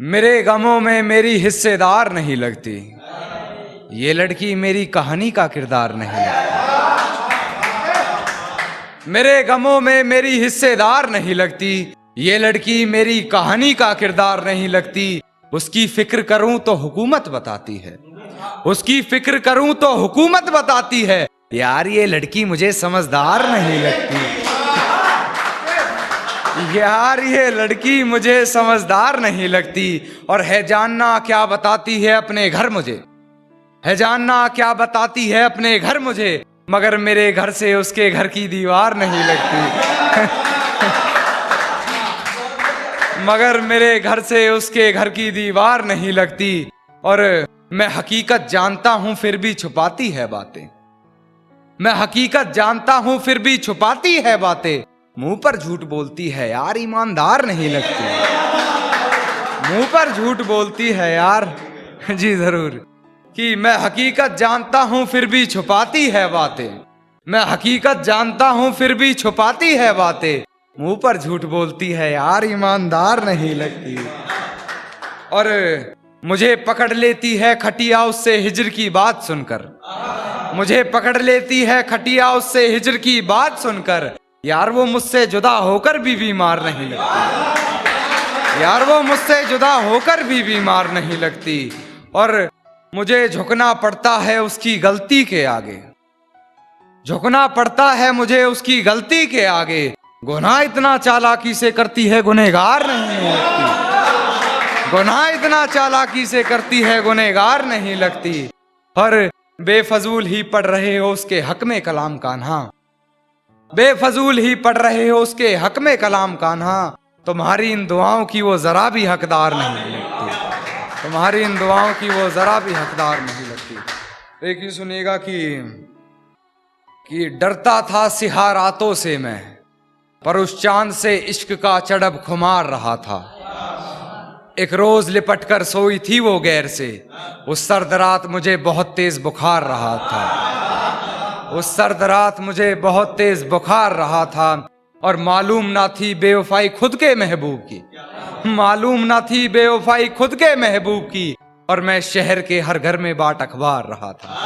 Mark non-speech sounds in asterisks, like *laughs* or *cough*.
मेरे गमों में मेरी हिस्सेदार नहीं लगती। ये लड़की मेरी कहानी का किरदार नहीं लगती। मेरे गमों में मेरी हिस्सेदार नहीं लगती। ये लड़की मेरी कहानी का किरदार नहीं लगती। उसकी फ़िक्र करूँ तो हुकूमत बताती है। उसकी फ़िक्र करूँ तो हुकूमत बताती है। यार, ये लड़की मुझे समझदार नहीं लगती। यार, ये लड़की मुझे समझदार नहीं लगती। और है जानना क्या बताती है अपने घर मुझे? है जानना क्या बताती है अपने घर मुझे? मगर मेरे घर से उसके घर की दीवार नहीं लगती। *laughs* मगर मेरे घर से उसके घर की दीवार नहीं लगती। और मैं हकीकत जानता हूँ, फिर भी छुपाती है बातें। मैं हकीकत जानता हूँ, फिर भी छुपाती है बातें। मुँह पर झूठ बोलती है यार, ईमानदार नहीं लगती। मुँह पर झूठ बोलती है यार। जी ज़रूर। कि मैं हकीकत जानता हूँ, फिर भी छुपाती है बातें। मैं हकीकत जानता हूँ, फिर भी छुपाती है बातें। मुँह पर झूठ बोलती है यार, ईमानदार नहीं लगती। और मुझे पकड़ लेती है खटिया, उससे हिजर की बात सुनकर। मुझे पकड़ लेती है खटिया, उससे हिजर की बात सुनकर। यार वो मुझसे जुदा होकर भी बीमार नहीं लगती। यार वो मुझसे जुदा होकर भी बीमार नहीं लगती। और मुझे झुकना पड़ता है उसकी गलती के आगे। झुकना पड़ता है मुझे उसकी गलती के आगे। गुनाह इतना चालाकी से करती है गुनेगार नहीं लगती। गुनाह इतना चालाकी से करती है गुनेगार नहीं लगती। और बेफजूल ही पढ़ रहे हो उसके हक में कलाम का कान्हा बेफजूल ही पढ़ रहे हो उसके हक में कलाम कान्हा। तुम्हारी इन दुआओं की वो जरा भी हकदार नहीं लगती। तुम्हारी इन दुआओं की वो जरा भी हकदार नहीं लगती। ही सुनिएगा कि कि डरता था सिहा रातों से मैं, पर उस चाँद से इश्क का चढ़ब खुमार रहा था। एक रोज लिपट कर सोई थी वो गैर से, उस सर्द रात मुझे बहुत तेज बुखार रहा था। उस सर्द रात मुझे बहुत तेज बुखार रहा था और मालूम ना थी बेवफाई खुद के महबूब की। मालूम ना थी बेवफाई खुद के महबूब की और मैं शहर के हर घर में बाट अखबार रहा था।